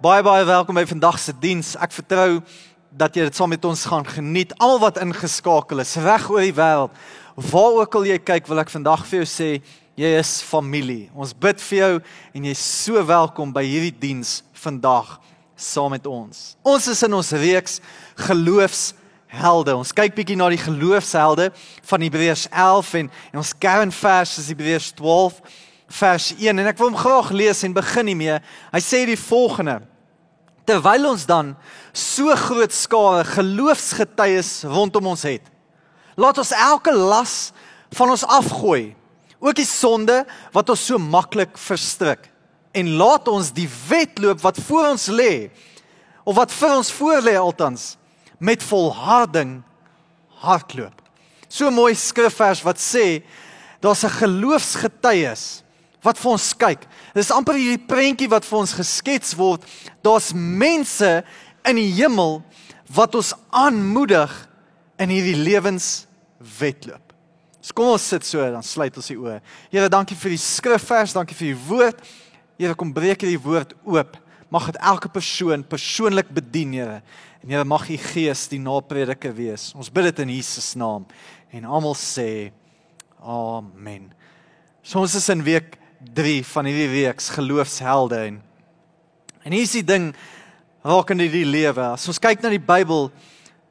Baie baie welkom by vandag se diens. Ek vertrou dat jy dit saam met ons gaan geniet. Almal wat ingeskakel is reg oor die wêreld. Waar ook al jy kyk, wil ek vandag vir jou sê, jy is familie. Ons bid vir jou en jy's so welkom by hierdie diens vandag saam met ons. Ons is in ons reeks geloofshelde. Ons kyk bietjie na die geloofshelde van Hebreërs 11 en, en ons kernvers is Hebreërs 12 vers 1 en ek wil hom graag lees en begin hiermee. Hy sê die volgende: Terwyl ons dan so groot skare geloofsgetuies rondom ons het, laat ons elke las van ons afgooi, ook die sonde wat ons so maklik verstrik, en laat ons die wedloop wat voor ons lê, of wat vir ons voorlê althans, met volharding hardloop. So mooi skrifvers wat sê daar's 'n geloofsgetuies wat vir ons kyk. Dis amper hierdie prentjie wat vir ons geskets word. Daar's mense in die hemel wat ons aanmoedig in hierdie lewenswedloop. So kom ons sit so dan sluit ons die oë. Here, dankie vir die skrifvers, dankie vir die woord. Here, kom breek hierdie woord oop. Mag dit elke persoon persoonlik bedien, Here. En Here, mag U Gees die naprediker wees. Ons bid dit in Jesus naam. En almal sê amen. So ons is in week 3 van hierdie reeks geloofshelde en en hier is die ding rakende die lewe. As ons kyk na die Bybel,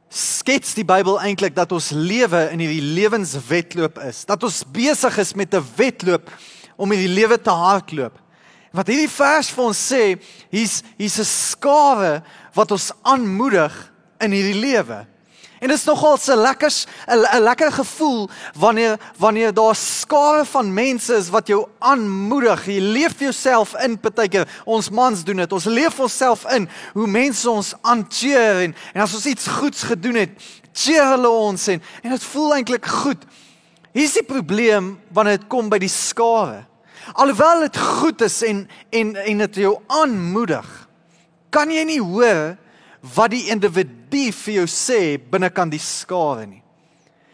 skets die Bybel eintlik dat ons lewe in hierdie lewenswedloop is. Dat ons besig is met 'n wedloop om hierdie lewe te hardloop. Wat hierdie vers vir ons sê, hier's hier's 'n skare wat ons aanmoedig in hierdie lewe. En dit is nogal 'n lekker 'n lekker gevoel wanneer wanneer daar skare van mense is wat jou aanmoedig. Jy leef jouself in partykeer. Ons mans doen dit. Ons leef onsself in hoe mense ons aancheer en en as ons iets goeds gedoen het, cheer hulle ons en en dit voel eintlik goed. Hier is die probleem wanneer dit kom by die skare. Alhoewel dit goed is en en en dit jou aanmoedig, kan jy nie hoor wat die individu vir jou sê binnekant die skare nie.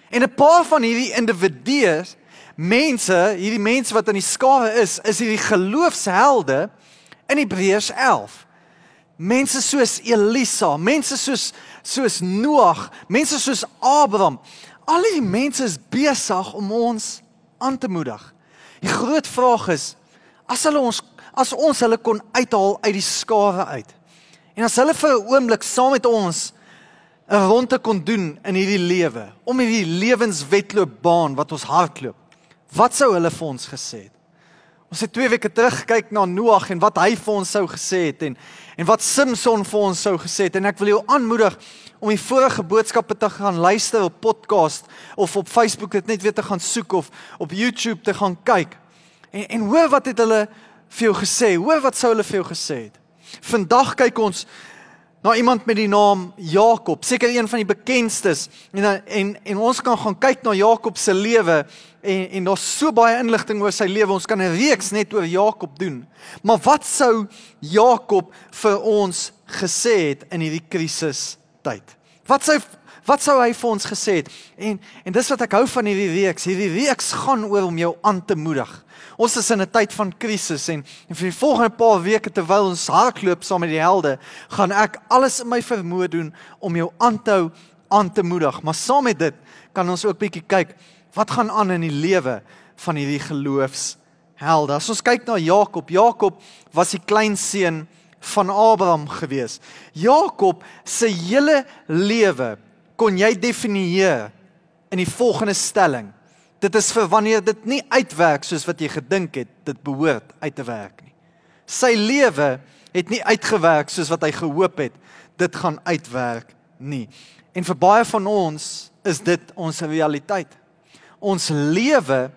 En 'n paar van hierdie individue, mense, hierdie mense wat in die skare is, is hierdie geloofshelde in Hebreërs 11. Mense soos Elisa, mense soos soos Noag, mense soos Abraham. Al die mense is besig om ons aan te moedig. Die groot vraag is as hulle ons as ons hulle kon uithaal uit die skare uit. En as hulle vir 'n oomblik saam met ons 'n ronde kon doen in hierdie lewe, om hierdie lewenswedloopbaan wat ons hardloop, wat sou hulle vir ons gesê het? Ons het 2 weke terug gekyk na Noag en wat hy vir ons sou gesê het en en wat Samson vir ons sou gesê het en ek wil jou aanmoedig om die vorige boodskappe te gaan luister op podcast of op Facebook dit net weer te gaan soek of op YouTube te gaan kyk. En en hoor wat het hulle vir jou gesê? Hoor wat sou hulle vir jou gesê het? Vandag kyk ons na iemand met die naam Jakob, seker een van die bekendstes. En en en ons kan gaan kyk na Jakob se lewe en en daar's so baie inligting oor sy lewe. Ons kan 'n reeks net oor Jakob doen. Maar wat sou Jakob vir ons gesê het in hierdie krisis tyd? Wat sou wat sou hy vir ons gesê het? En en dis wat ek hou van hierdie reeks. Hierdie reeks gaan oor om jou aan te moedig. Ons is in 'n tyd van krisis en, en vir die volgende paar weke terwyl ons hardloop saam met die helde, gaan ek alles in my vermoë doen om jou aan te hou, aan te moedig. Maar saam met dit kan ons ook bietjie kyk wat gaan aan in die lewe van hierdie geloofshelde. As ons kyk na Jakob, Jakob was die kleinseun van Abraham gewees. Jakob se hele lewe kon jy definieer in die volgende stelling. Dit is vir wanneer dit nie uitwerk soos wat jy gedink het dit behoort uit te werk nie. Sy lewe het nie uitgewerk soos wat hy gehoop het dit gaan uitwerk nie. En vir baie van ons is dit ons realiteit. Ons lewe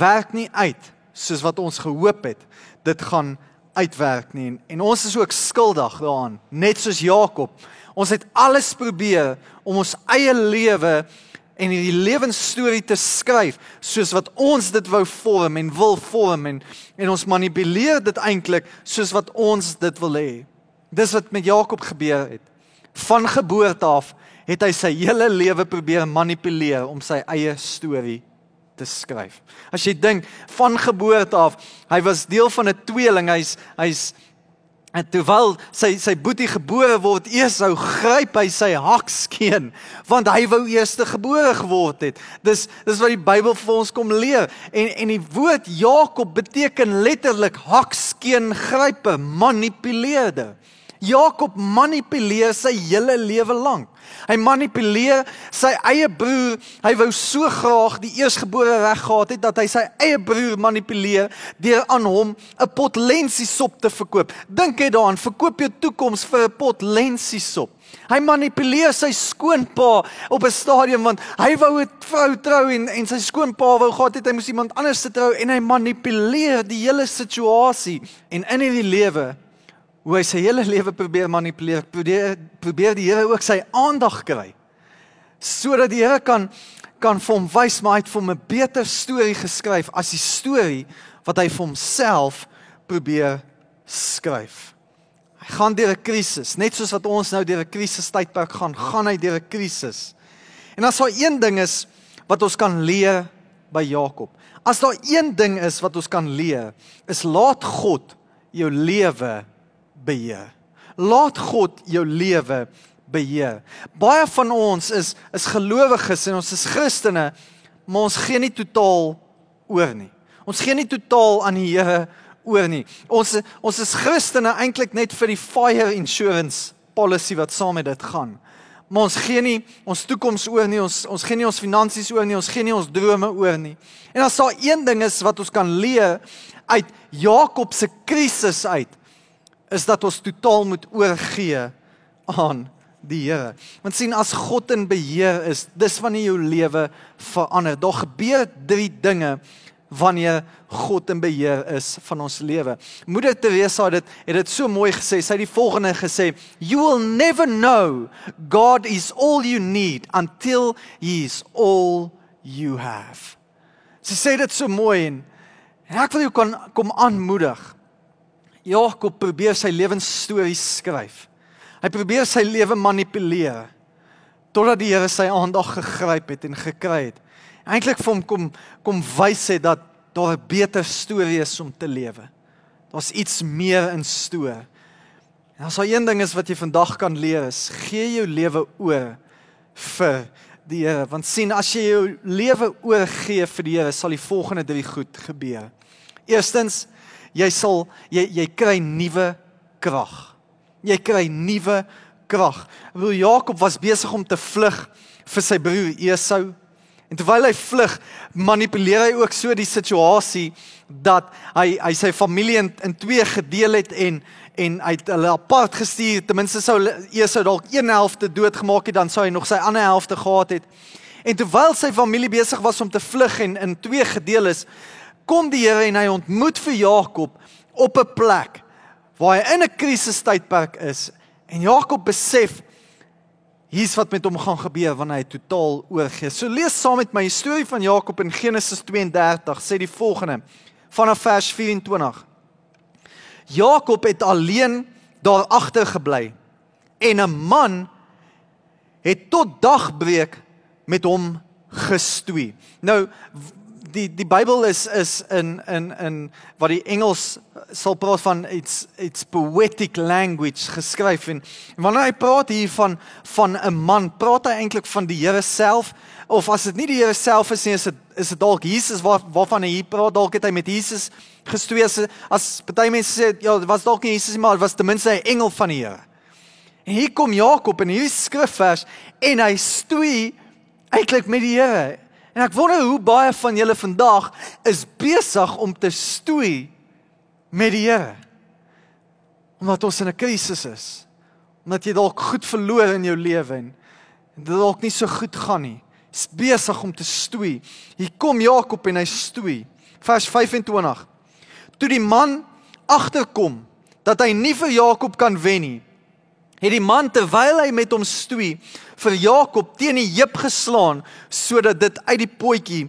werk nie uit soos wat ons gehoop het dit gaan uitwerk nie en, en ons is ook skuldig daaraan net soos Jakob. Ons het alles probeer om ons eie lewe en hierdie lewensstorie te skryf soos wat ons dit wou vorm en wil vorm en en ons manipuleer dit eintlik soos wat ons dit wil hê. Dis wat met Jakob gebeur het. Van geboorte af het hy sy hele lewe probeer manipuleer om sy eie storie te skryf. As jy dink van geboorte af, hy was deel van 'n tweeling, hy's hy's En terwyl sy sy boetie gebore word, Esau gryp hy sy hakskeen want hy wou eers gebore geword het. Dis dis wat die Bybel vir ons kom leer. En en die woord Jakob beteken letterlik hakskeen gryper, manipuleerder. Jakob manipuleer sy hele lewe lank. Hy manipuleer sy eie broer. Hy wou so graag die eersgebore reg gehad het dat hy sy eie broer manipuleer deur aan hom 'n pot lensiesop te verkoop. Dink jy daaraan, verkoop jou toekoms vir 'n pot lensiesop. Hy manipuleer sy skoonpa op 'n stadium want hy wou 'n vrou trou en en sy skoonpa wou gehad het hy moes iemand anders se trou en hy manipuleer die hele situasie en in hierdie lewe hoe hy sy hele lewe probeer manipuleer, probeer probeer die Here ook sy aandag kry. Sodat die Here kan kan vir hom wys maar hy het vir hom 'n beter storie geskryf as die storie wat hy vir homself probeer skryf. Hy gaan deur 'n krisis, net soos wat ons nou deur 'n krisis tydperk gaan, gaan hy deur 'n krisis. En as daar een ding is wat ons kan leer by Jakob. As daar een ding is wat ons kan leer, is laat God jou lewe beheer. Laat God jou lewe beheer. Baie van ons is is gelowiges en ons is Christene, maar ons gee nie totaal oor nie. Ons gee nie totaal aan die Here oor nie. Ons ons is Christene eintlik net vir die fire insurance policy wat saam met dit gaan. Maar ons gee nie ons toekoms oor nie, ons ons gee nie ons finansies oor nie, ons gee nie ons drome oor nie. En as daar een ding is wat ons kan leer uit Jakob se krisis uit, is dat ons totaal moet oorgee aan die Here. Want sien as God in beheer is, dis wanneer jou lewe verander. Daar gebeur drie dinge wanneer God in beheer is van ons lewe. Moeder Teresa het dit het dit so mooi gesê. Sy het die volgende gesê: You will never know God is all you need until he is all you have. Sy sê dit so mooi en, en ek wil jou kan kom aanmoedig. Jakob probeer sy lewensstorie skryf. Hy probeer sy lewe manipuleer totdat die Here sy aandag gegryp het en gekry het. Eintlik vir hom kom kom wys hy dat daar 'n beter storie is om te lewe. Daar's iets meer in stoor. En as daar een ding is wat jy vandag kan leer is, gee jou lewe oor vir die Here, want sien as jy jou lewe oorgee vir die Here, sal die volgende drie goed gebeur. Eerstens, jy sal jy jy kry nuwe krag. Jy kry nuwe krag. Wil Jakob was besig om te vlug vir sy broer Esau. En terwyl hy vlug, manipuleer hy ook so die situasie dat hy hy sy familie in, in twee gedeel het en en hy het hulle apart gestuur. Ten minste sou Esau dalk een helfte doodgemaak het, dan sou hy nog sy ander helfte gehad het. En terwyl sy familie besig was om te vlug en in twee gedeel is, kom die Here en hy ontmoet vir Jakob op 'n plek waar hy in 'n krisistydperk is en Jakob besef hier's wat met hom gaan gebeur wanneer hy totaal oorgee. So lees saam met my die storie van Jakob in Genesis 32 sê die volgende vanaf vers 24. Jakob het alleen daar agter gebly en 'n man het tot dagbreek met hom gestoei. Nou die die Bybel is is in in in wat die Engels sal praat van it's it's poetic language geskryf en, en wanneer hy praat hier van van 'n man, praat hy eintlik van die Here self? Of as dit nie die Here self is nie, is dit is dit dalk Jesus waar waarvan hy hier praat, dalk het hy met Jesus gestoei as as party mense sê ja, dit was dalk nie Jesus nie, maar dit was ten minste 'n engel van die Here. En hier kom Jakob in hierdie skrifvers en hy stoei eintlik met die Here En ek wonder hoe baie van julle vandag is besig om te stoei met die Here. Omdat ons in 'n krisis is. Omdat jy dalk goed verloor in jou lewe en dit dalk nie so goed gaan nie. Is besig om te stoei. Hier kom Jakob en hy stoei. Vers 25. Toe die man agterkom dat hy nie vir Jakob kan wen nie, het die man terwyl hy met hom stoei vir Jakob teen die heup geslaan sodat dit uit die potjie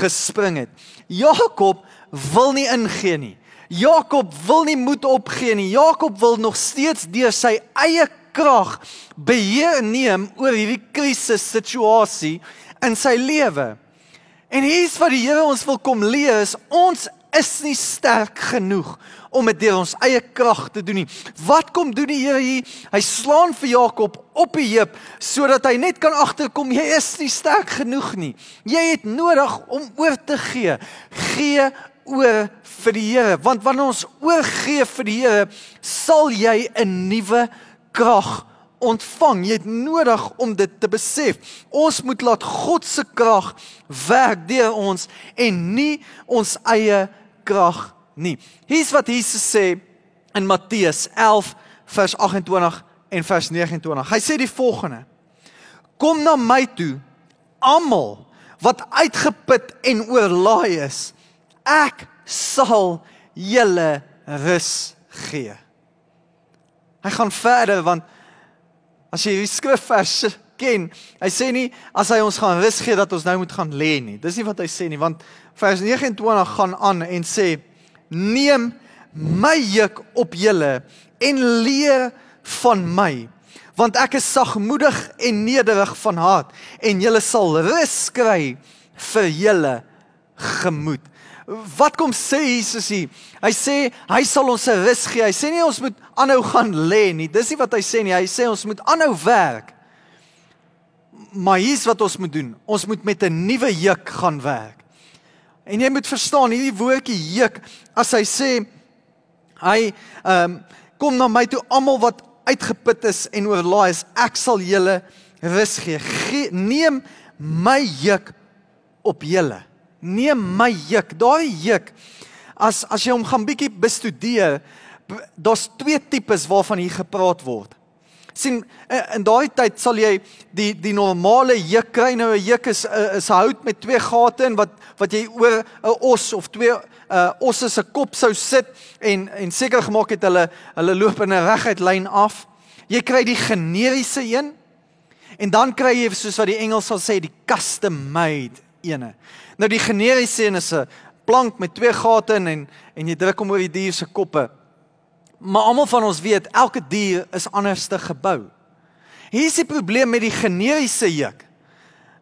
gespring het. Jakob wil nie ingee nie. Jakob wil nie moed opgee nie. Jakob wil nog steeds deur sy eie krag beheer neem oor hierdie krisis situasie in sy lewe. En hier's wat die Here ons wil kom leer is ons is nie sterk genoeg om dit deur ons eie krag te doen nie. Wat kom doen die Here hier? Hy slaan vir Jakob op die heup sodat hy net kan agterkom jy is nie sterk genoeg nie. Jy het nodig om oor te gee. Gee oor vir die Here, want wanneer ons oorgee vir die Here, sal jy 'n nuwe krag ontvang. Jy het nodig om dit te besef. Ons moet laat God se krag werk deur ons en nie ons eie krag nie. Hier's wat Jesus sê in Matteus 11 vers 28 en vers 29. Hy sê die volgende: Kom na my toe, almal wat uitgeput en oorlaai is. Ek sal julle rus gee. Hy gaan verder want as jy die skrifvers ken, hy sê nie as hy ons gaan rus gee dat ons nou moet gaan lê nie. Dis nie wat hy sê nie want vers 29 gaan aan en sê neem my juk op julle en leer van my want ek is sagmoedig en nederig van hart en julle sal rus kry vir julle gemoed. Wat kom sê Jesus hier? Hy sê hy sal ons 'n rus gee. Hy sê nie ons moet aanhou gaan lê nie. Dis nie wat hy sê nie. Hy sê ons moet aanhou werk. Maar hier's wat ons moet doen. Ons moet met 'n nuwe juk gaan werk. En jy moet verstaan hierdie woordjie juk as hy sê hy ehm um, kom na my toe almal wat uitgeput is en oorlaai is ek sal julle rus gee. gee neem my juk op julle neem my juk daai juk as as jy hom gaan bietjie bestudeer daar's twee tipes waarvan hier gepraat word sien in daai tyd sal jy die die normale juk kry nou 'n juk is eh, is hout met twee gate en wat wat jy oor 'n os of twee uh osse se kop sou sit en en seker gemaak het hulle hulle loop in 'n reguit lyn af. Jy kry die generiese een en dan kry jy soos wat die Engels sal sê die custom made ene. Nou die generiese een is 'n plank met twee gate in en en jy druk hom oor die dier se koppe. Maar almal van ons weet elke dier is anderste gebou. Hier is die probleem met die generiese juk.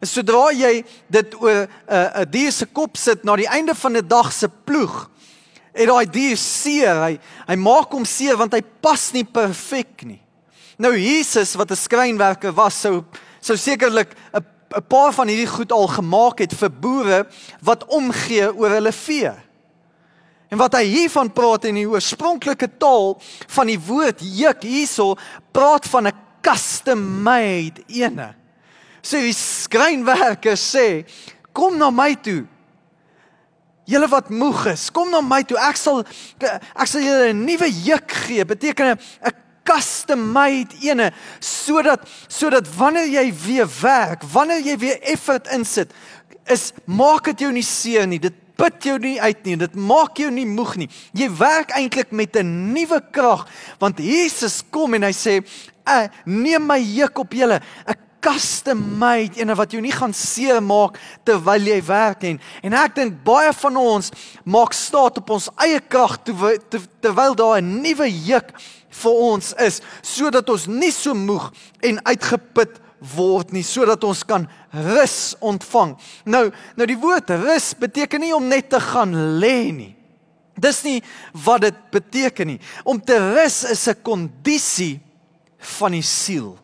Sodra jy dit oor 'n uh, 'n dier se kop sit na die einde van 'n dag se ploeg, het daai dier seer. Hy hy maak hom seer want hy pas nie perfek nie. Nou Jesus wat 'n skrynwerker was, sou sou sekerlik 'n 'n paar van hierdie goed al gemaak het vir boere wat omgee oor hulle vee. En wat hy hiervan praat in die oorspronklike taal van die woord juk hierso praat van 'n custom made ene. So die skrynwerker sê, kom na my toe. Julle wat moeg is, kom na my toe. Ek sal ek sal julle 'n nuwe juk gee. Beteken 'n custom made ene sodat sodat wanneer jy weer werk, wanneer jy weer effort insit, is maak dit jou nie seer nie. Dit put jou nie uit nie. Dit maak jou nie moeg nie. Jy werk eintlik met 'n nuwe krag want Jesus kom en hy sê, "Ek neem my juk op julle. Ek custom made ene wat jou nie gaan seer maak terwyl jy werk en en ek dink baie van ons maak staat op ons eie krag terwyl daar 'n nuwe juk vir ons is sodat ons nie so moeg en uitgeput word nie sodat ons kan rus ontvang. Nou nou die woord rus beteken nie om net te gaan lê nie. Dis nie wat dit beteken nie. Om te rus is 'n kondisie van die siel.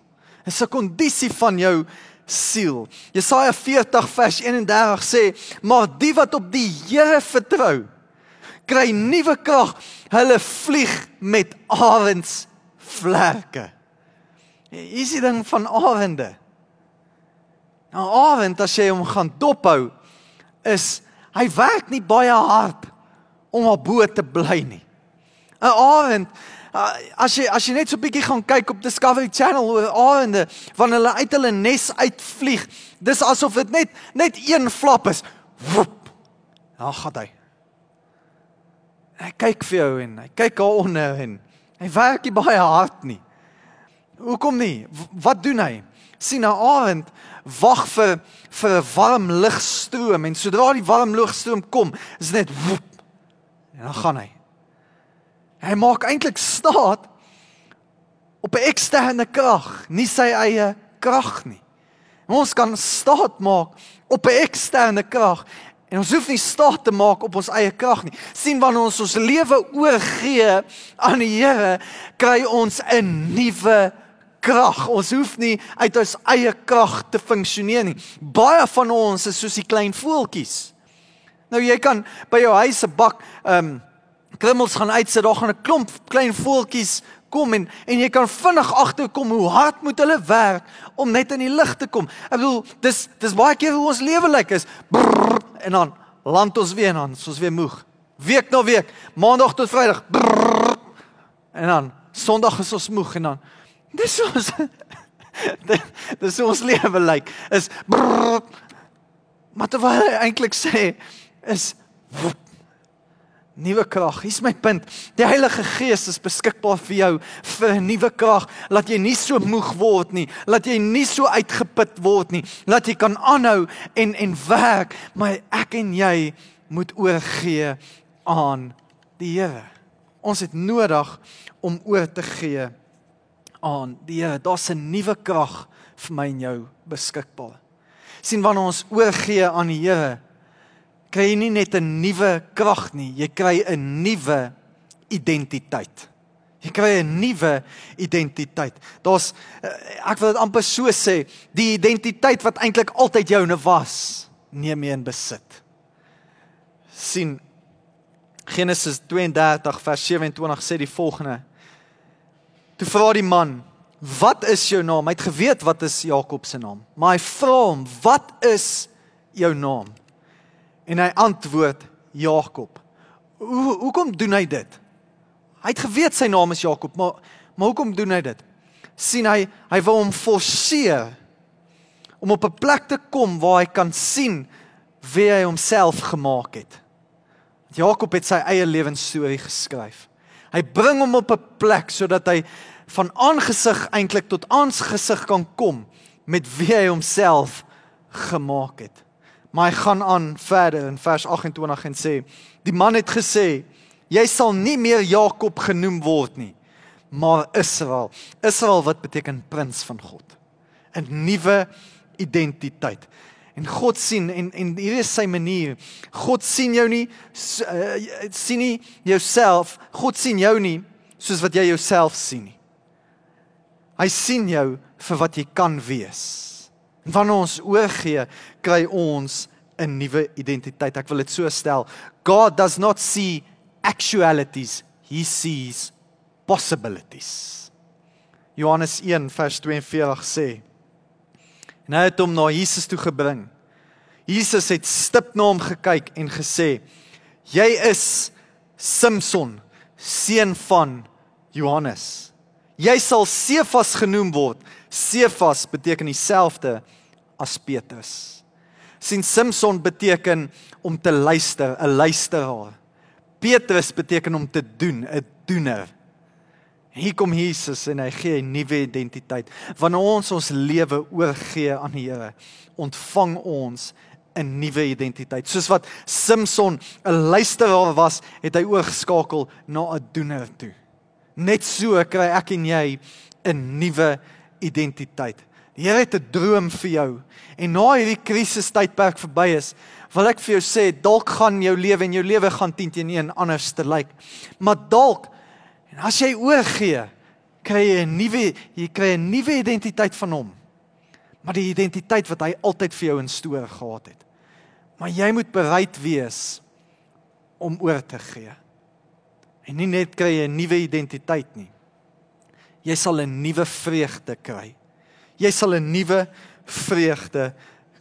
Dis 'n kondisie van jou siel. Jesaja 40 vers 31 sê: "Maar die wat op die Here vertrou, kry nuwe krag. Hulle vlieg met arends vlerke." Is die ding van arende. Nou arend as jy hom gaan dophou is hy werk nie baie hard om op bo te bly nie. 'n Arend as jy as jy net so bietjie gaan kyk op Discovery Channel oor arende wanneer hulle uit hulle nes uitvlieg, dis asof dit net net een flap is. Woep. Daar gaan hy. Hy kyk vir jou en hy kyk daar onder en hy werk nie baie hard nie. Hoekom nie? Wat doen hy? sien 'n aand wag vir vir 'n warm lugstroom en sodra die warm lugstroom kom, is net woep. En dan gaan hy. Hy maak eintlik staat op 'n eksterne krag, nie sy eie krag nie. Ons kan staat maak op 'n eksterne krag En ons hoef nie staat te maak op ons eie krag nie. sien wanneer ons ons lewe oorgee aan die Here, kry ons 'n nuwe krag. Ons hoef nie uit ons eie krag te funksioneer nie. Baie van ons is soos die klein voeltjies. Nou jy kan by jou huis 'n bak ehm um, krummels gaan uitsit, daar gaan 'n klomp klein voeltjies kom en en jy kan vinnig agterkom hoe hard moet hulle werk om net in die lig te kom. Ek bedoel, dis dis baie keer hoe ons lewe lyk is. Brrr, en dan land ons weer aan, soos weer moeg. Week na week, maandag tot vrydag. Brrr, en dan sonderdag is ons moeg en dan dis ons dis ons lewe lyk is brrr, maar terwyl hy eintlik sê is woep, nuwe krag. Hier's my punt. Die Heilige Gees is beskikbaar vir jou vir 'n nuwe krag. Laat jy nie so moeg word nie. Laat jy nie so uitgeput word nie. Laat jy kan aanhou en en werk, maar ek en jy moet oorgee aan die Here. Ons het nodig om oor te gee aan die Here. Daar's 'n nuwe krag vir my en jou beskikbaar. sien wanneer ons oorgee aan die Here, kry jy nie net 'n nuwe krag nie, jy kry 'n nuwe identiteit. Jy kry 'n nuwe identiteit. Daar's eh, ek wil dit amper so sê, die identiteit wat eintlik altyd joune was, neem jy in besit. sien Genesis 32 vers 27 sê die volgende. Toe vra die man, "Wat is jou naam?" Hy het geweet wat is Jakob se naam, maar hy vra hom, "Wat is jou naam?" En hy antwoord Jakob. Hoe hoekom doen hy dit? Hy het geweet sy naam is Jakob, maar maar hoekom doen hy dit? sien hy hy wil hom forceer om op 'n plek te kom waar hy kan sien wie hy homself gemaak het. Jakob het sy eie lewensstorie geskryf. Hy bring hom op 'n plek sodat hy van aangesig eintlik tot aangesig kan kom met wie hy homself gemaak het. Maar hy gaan aan verder in vers 28 en sê: Die man het gesê: Jy sal nie meer Jakob genoem word nie, maar Israel. Israel wat beteken prins van God. 'n Nuwe identiteit. En God sien en en hier is sy manier. God sien jou nie uh, sien nie jouself. God sien jou nie soos wat jy jouself sien nie. Hy sien jou vir wat jy kan wees. En wanneer ons oorgee, kry ons 'n nuwe identiteit. Ek wil dit so stel. God does not see actualities, he sees possibilities. Johannes 1 vers 42 sê. En hy het hom na Jesus toe gebring. Jesus het stip na hom gekyk en gesê: "Jy is Samson, seun van Johannes." Jy sal Sefas genoem word. Sefas beteken dieselfde as Petrus. Sien Samson beteken om te luister, 'n luisteraar. Petrus beteken om te doen, 'n doener. Hier kom Jesus en hy gee 'n nuwe identiteit. Wanneer ons ons lewe oorgee aan die Here, ontvang ons 'n nuwe identiteit. Soos wat Samson 'n luisteraar was, het hy oorgeskakel na 'n doener toe. Net so kry ek en jy 'n nuwe identiteit. Die Here het 'n droom vir jou. En na hierdie krisistydperk verby is, wil ek vir jou sê, dalk gaan jou lewe en jou lewe gaan 10 teen 1 anders te lyk. Maar dalk en as jy oorgee, kry jy 'n nuwe jy kry 'n nuwe identiteit van hom. Maar die identiteit wat hy altyd vir jou in stoor gehad het. Maar jy moet bereid wees om oor te gee. En nie net kry jy 'n nuwe identiteit nie. Jy sal 'n nuwe vreugde kry. Jy sal 'n nuwe vreugde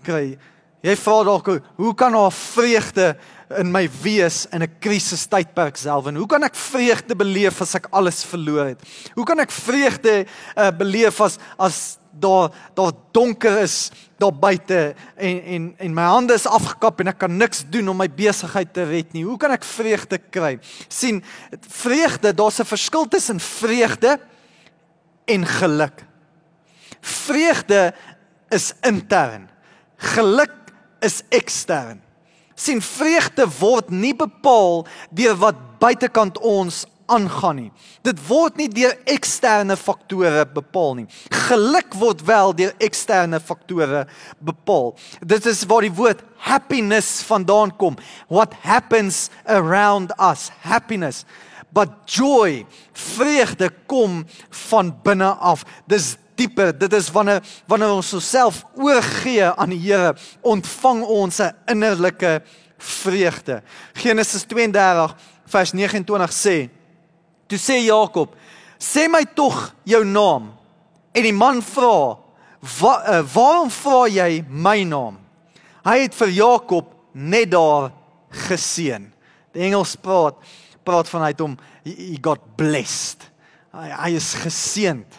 kry. Jy vra dalk hoe kan daar vreugde in my wees in 'n krisistydperk self en hoe kan ek vreugde beleef as ek alles verloor het? Hoe kan ek vreugde uh, beleef as as daar daar donker is daar buite en en en my hande is afgekap en ek kan niks doen om my besigheid te red nie. Hoe kan ek vreugde kry? sien vreugde, daar's 'n verskil tussen vreugde en geluk. Vreugde is intern. Geluk is ekstern. sien vreugde word nie bepaal deur wat buitekant ons aangaan nie. Dit word nie deur eksterne faktore bepaal nie. Geluk word wel deur eksterne faktore bepaal. Dit is waar die woord happiness vandaan kom. What happens around us? Happiness. But joy, vreugde kom van binne af. Dis dieper. Dit is wanneer wanneer ons osself oorgee aan die Here, ontvang ons 'n innerlike vreugde. Genesis 32 vers 29 sê: Toe sê Jakob: "Sê my tog jou naam." En die man vra: Wa, uh, "Waarom vra jy my naam?" Hy het vir Jakob net daar geseën. Die Engels praat praat van hy het hom he got blessed. Hy, hy is geseënd.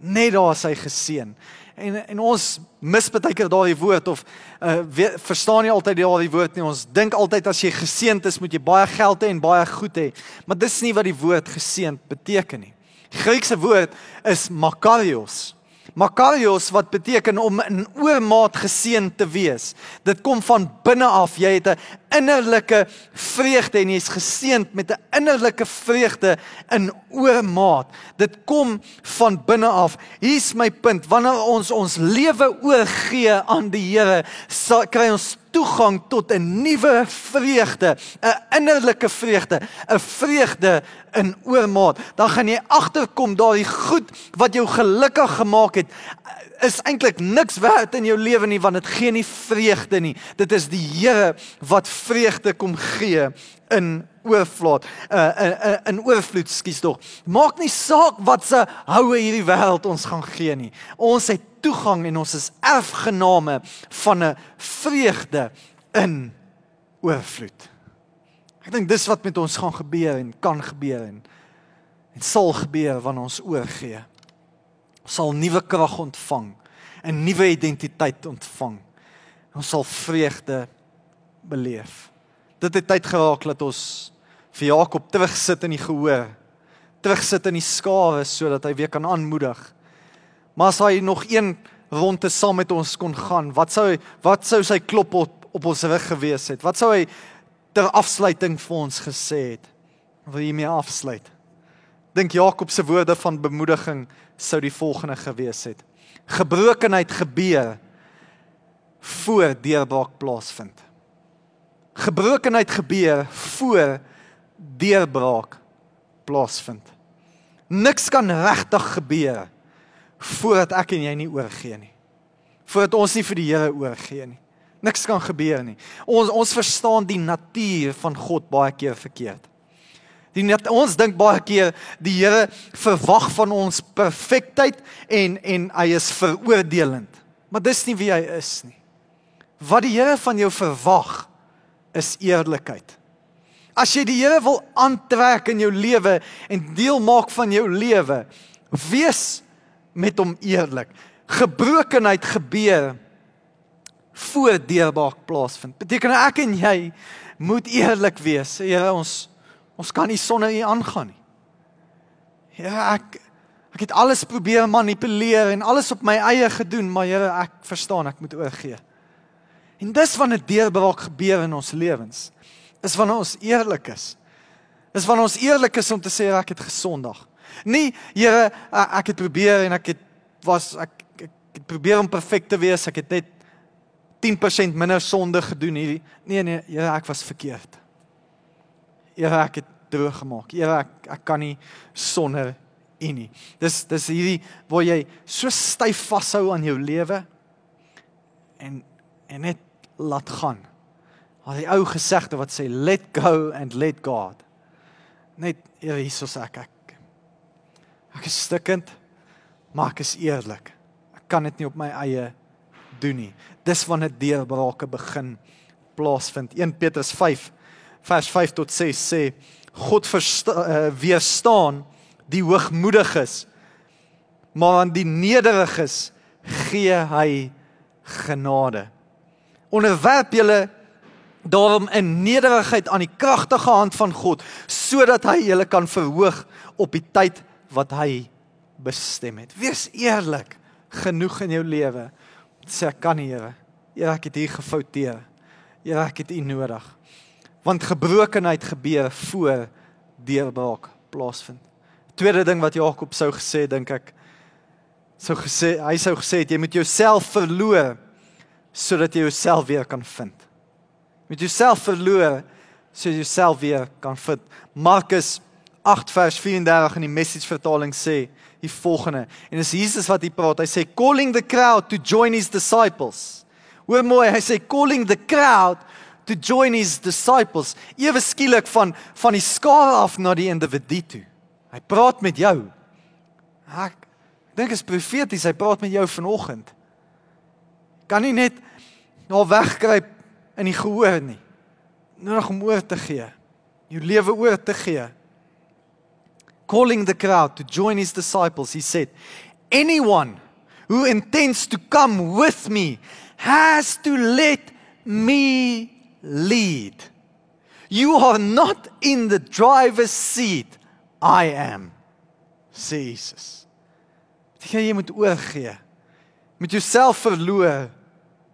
Net daar is hy geseën. En en ons mis baie keer daardie woord of uh weet, verstaan nie altyd daardie woord nie. Ons dink altyd as jy geseënd is, moet jy baie geld hê en baie goed hê. Maar dis nie wat die woord geseënd beteken nie. Die Griekse woord is makarios. Makarios wat beteken om in oormaat geseën te wees. Dit kom van binne af. Jy het 'n innerlike vreugde en jy's geseënd met 'n innerlike vreugde in oormaat. Dit kom van binne af. Hier's my punt. Wanneer ons ons lewe oorgee aan die Here, kry ons toegang tot 'n nuwe vreugde, 'n innerlike vreugde, 'n vreugde in oormaat. Dan gaan jy agterkom daai goed wat jou gelukkig gemaak het is eintlik niks werd in jou lewe nie want dit gee nie vreugde nie. Dit is die Here wat vreugde kom gee in oorvloed. Uh, uh, uh in oorvloed, skus tog. Maak nie saak wat se houe hierdie wêreld ons gaan gee nie. Ons het toegang en ons is erfgename van 'n vreugde in oorvloed. Ek dink dis wat met ons gaan gebeur en kan gebeur en en sal gebeur wanneer ons oorgee. Sal nuwe krag ontvang, 'n nuwe identiteit ontvang. Ons sal vreugde beleef. Dit het tyd geraak dat ons vir Jakob terugsit in die gehoor, terugsit in die skawe sodat hy weer kan aanmoedig. Maar as hy nog een ronde saam met ons kon gaan, wat sou wat sou sy klop op, op ons rug gewees het? Wat sou hy ter afsluiting vir ons gesê het? Wil jy mee afsluit? Dink Jakob se woorde van bemoediging sou die volgende gewees het. Gebrokenheid gebeur voor deurbraak plaasvind. Gebrokenheid gebeur voor deurbraak plaasvind. Niks kan regtig gebeur voordat ek en jy nie oorgee nie. Voordat ons nie vir die Here oorgee nie. Niks kan gebeur nie. Ons ons verstaan die natuur van God baie keer verkeerd. Die net ons dink baie keer die Here verwag van ons perfektheid en en hy is veroordelend. Maar dis nie wie hy is nie. Wat die Here van jou verwag is eerlikheid. As jy die Here wil aantrek in jou lewe en deel maak van jou lewe, wees met hom eerlik. Gebrokenheid gebeur voor deurbraak plaasvind. Beteken ek en jy moet eerlik wees. Here ons Ons kan nie sonder U aangaan nie. Ja, ek ek het alles probeer manipuleer en alles op my eie gedoen, maar Here, ek verstaan ek moet oorgee. En dis wanneer 'n deurbraak gebeur in ons lewens. Is wanneer ons eerlik is. Is wanneer ons eerlik is om te sê ek het gesondag. Nie, Here, ek het probeer en ek het was ek ek het probeer om perfek te wees. Ek het net 10% minder sonde gedoen hierdie. Nee nee, Here, ek was verkeerd. Here ek het droog gemaak. Here ek ek kan nie sonder U nie. Dis dis hierdie waar jy so styf vashou aan jou lewe en en net laat gaan. Al die ou gesegde wat sê let go and let God. Net Here Jesus ek ek ek is stikkend maar ek is eerlik. Ek kan dit nie op my eie doen nie. Dis wanneer deurbrake begin plaasvind. 1 Petrus 5 vers 5 tot 6 sê God versta, uh, weerstaan die hoogmoediges maar aan die nederiges gee hy genade. Onderwerp julle daarom in nederigheid aan die kragtige hand van God sodat hy julle kan verhoog op die tyd wat hy bestem het. Wees eerlik genoeg in jou lewe. Sê ek kan nie, Here. Here, ek het hier gefouteer. Here, ek het U nodig want gebrokenheid gebeur voor deurbraak plaasvind. Tweede ding wat Jakob sou gesê dink ek sou gesê hy sou gesê het, jy moet jouself verloor sodat jy jouself weer kan vind. Jy moet jouself verloor sodat jy jouself weer kan vind. Markus 8 vers 34 in die message vertaling sê die volgende en dis Jesus wat hier praat. Hy sê calling the crowd to join his disciples. Hoor mooi, hy sê calling the crowd to join his disciples. Ewe skielik van van die skare af na die individu toe. Hy praat met jou. Ek dink is profeties, hy praat met jou vanoggend. Kan nie net nou wegkruip in die gehoor nie. Nodig om oor te gee. Jou lewe oor te gee. Calling the crowd to join his disciples, he said, "Anyone who intends to come with me has to let me lead. You are not in the driver's seat, I am." Jesus. Jy jy moet oorgee. Moet jouself verloor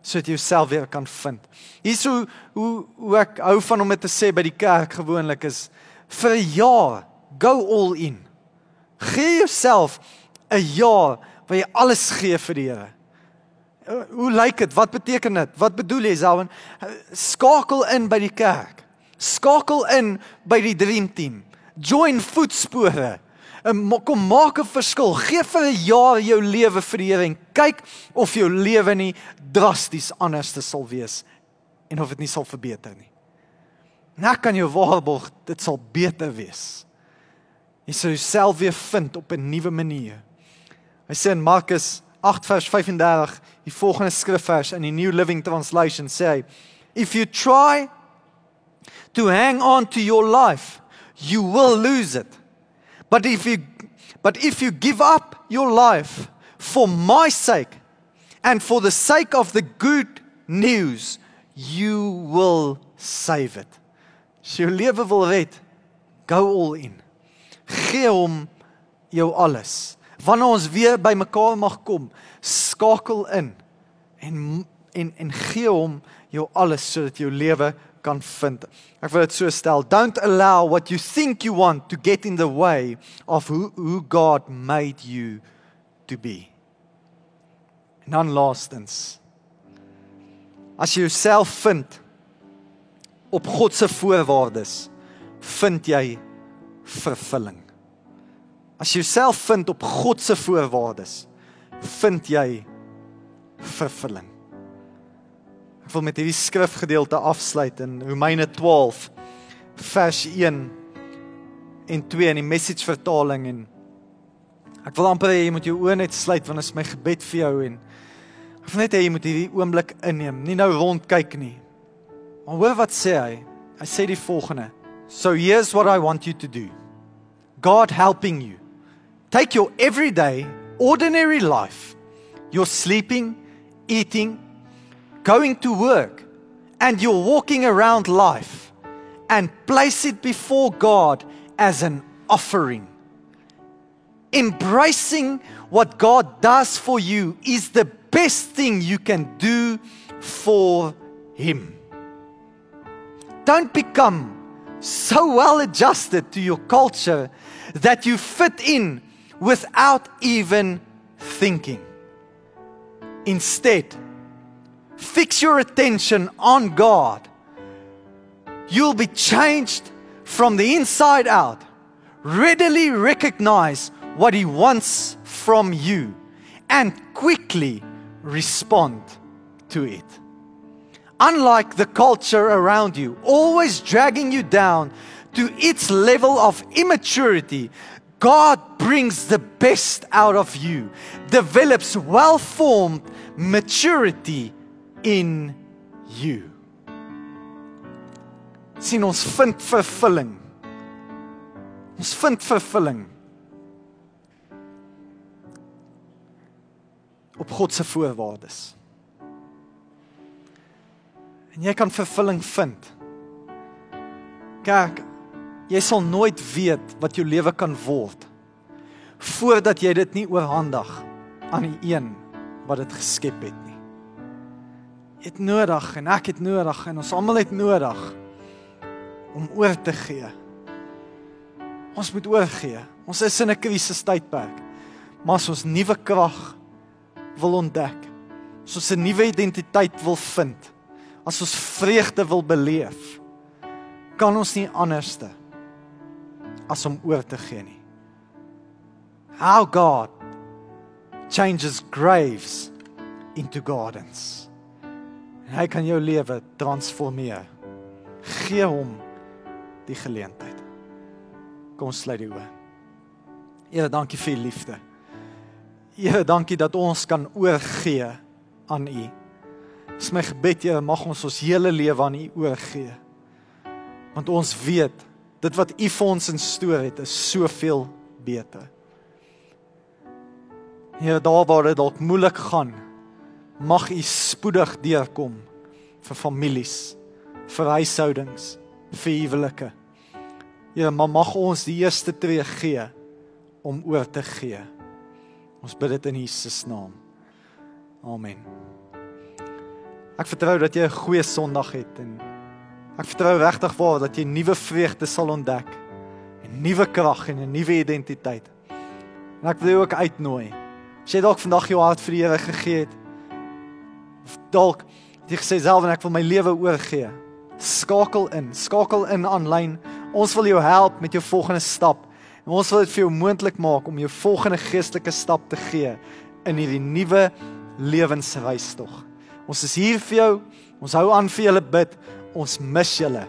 sodat jy jouself weer kan vind. Hier's hoe hoe hoe ek hou van om dit te sê by die kerk gewoonlik is vir 'n jaar go all in. Gee jouself 'n jaar waar jy alles gee vir die Here. Hoe lyk dit? Wat beteken dit? Wat bedoel jy, Selwyn? Skakel in by die kerk. Skakel in by die dream team. Join voetspore. Kom maak 'n verskil. Gee vir 'n jaar jou lewe vir die Here en kyk of jou lewe nie drasties anders sal wees en of dit nie sal verbeter nie. Nou kan jy waarborg dit sal beter wees. Jy sal jouself weer vind op 'n nuwe manier. Hy sê in Markus 8 vers 35, die volgende skrifvers in die New Living Translation sê: If you try to hang on to your life, you will lose it. But if you but if you give up your life for my sake and for the sake of the good news, you will save it. As jy lewe wil red, go all in. Gee hom jou alles. Wanneer ons weer by mekaar mag kom, skakel in en en en gee hom jou alles sodat jou lewe kan vind. Ek wil dit so stel, don't allow what you think you want to get in the way of who who God made you to be. En dan laastens. As jy jouself vind op God se voorwaardes, vind jy vervulling. As jy jouself vind op God se voorwaardes, vind jy vervulling. Ek wil met hierdie skrifgedeelte afsluit in Romeine 12 vers 1 en 2 in die message vertaling en ek wil amper hê jy moet jou oë net sluit want dit is my gebed vir jou en ek wil net hê jy moet hierdie oomblik inneem, nie nou rond kyk nie. Maar hoor wat sê hy? Hy sê die volgende: So here's what I want you to do. God helping you. Take your everyday ordinary life. You're sleeping, eating, going to work and you're walking around life and place it before God as an offering. Embracing what God does for you is the best thing you can do for Him. Don't become so well adjusted to your culture that you fit in without even thinking. Instead, fix your attention on God, you'll be changed from the inside out. Readily recognize what He wants from you and quickly respond to it. Unlike the culture around you, always dragging you down to its level of immaturity, God brings the best out of you, develops well formed maturity in you. sien ons vind vervulling. Ons vind vervulling op God se voorwaardes. En jy kan vervulling vind. Kyk, jy sal nooit weet wat jou lewe kan word voordat jy dit nie oorhandig aan die een wat dit geskep het het nodig en ek het nodig en ons almal het nodig om oor te gee. Ons moet oorgee. Ons is in 'n krisistydperk. Maar as ons nuwe krag wil ontdek, as ons 'n nuwe identiteit wil vind, as ons vreugde wil beleef, kan ons nie anderste as om oor te gee nie. How God changes graves into gardens. Hy kan jou lewe transformeer. Gee hom die geleentheid. Kom sluit die oë. Here, dankie vir u liefde. Here, dankie dat ons kan oorgee aan u. Dis my gebed, Here, mag ons ons hele lewe aan u oorgee. Want ons weet dit wat u vir ons instoor het is soveel beter. Here, daar waar dit dalk moeilik gaan, mag u spoedig deurkom vir families, vir huishoudings, vir huwelike. Here, maar mag ons die eerste tree gee om oor te gee. Ons bid dit in Jesus naam. Amen. Ek vertrou dat jy 'n goeie Sondag het en ek vertrou regtig waar dat jy nuwe vreugde sal ontdek en nuwe krag en 'n nuwe identiteit. En ek wil jou ook uitnooi. As jy dalk vandag jou hart vir die Here gegee het, dalk jy gesê self en ek wil my lewe oorgee. Skakel in, skakel in aanlyn Ons wil jou help met jou volgende stap. En ons wil dit vir jou moontlik maak om jou volgende geestelike stap te gee in hierdie nuwe lewensreis tog. Ons is hier vir jou. Ons hou aan vir julle bid. Ons mis julle.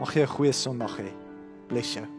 Mag jy 'n goeie Sondag hê. Bless you.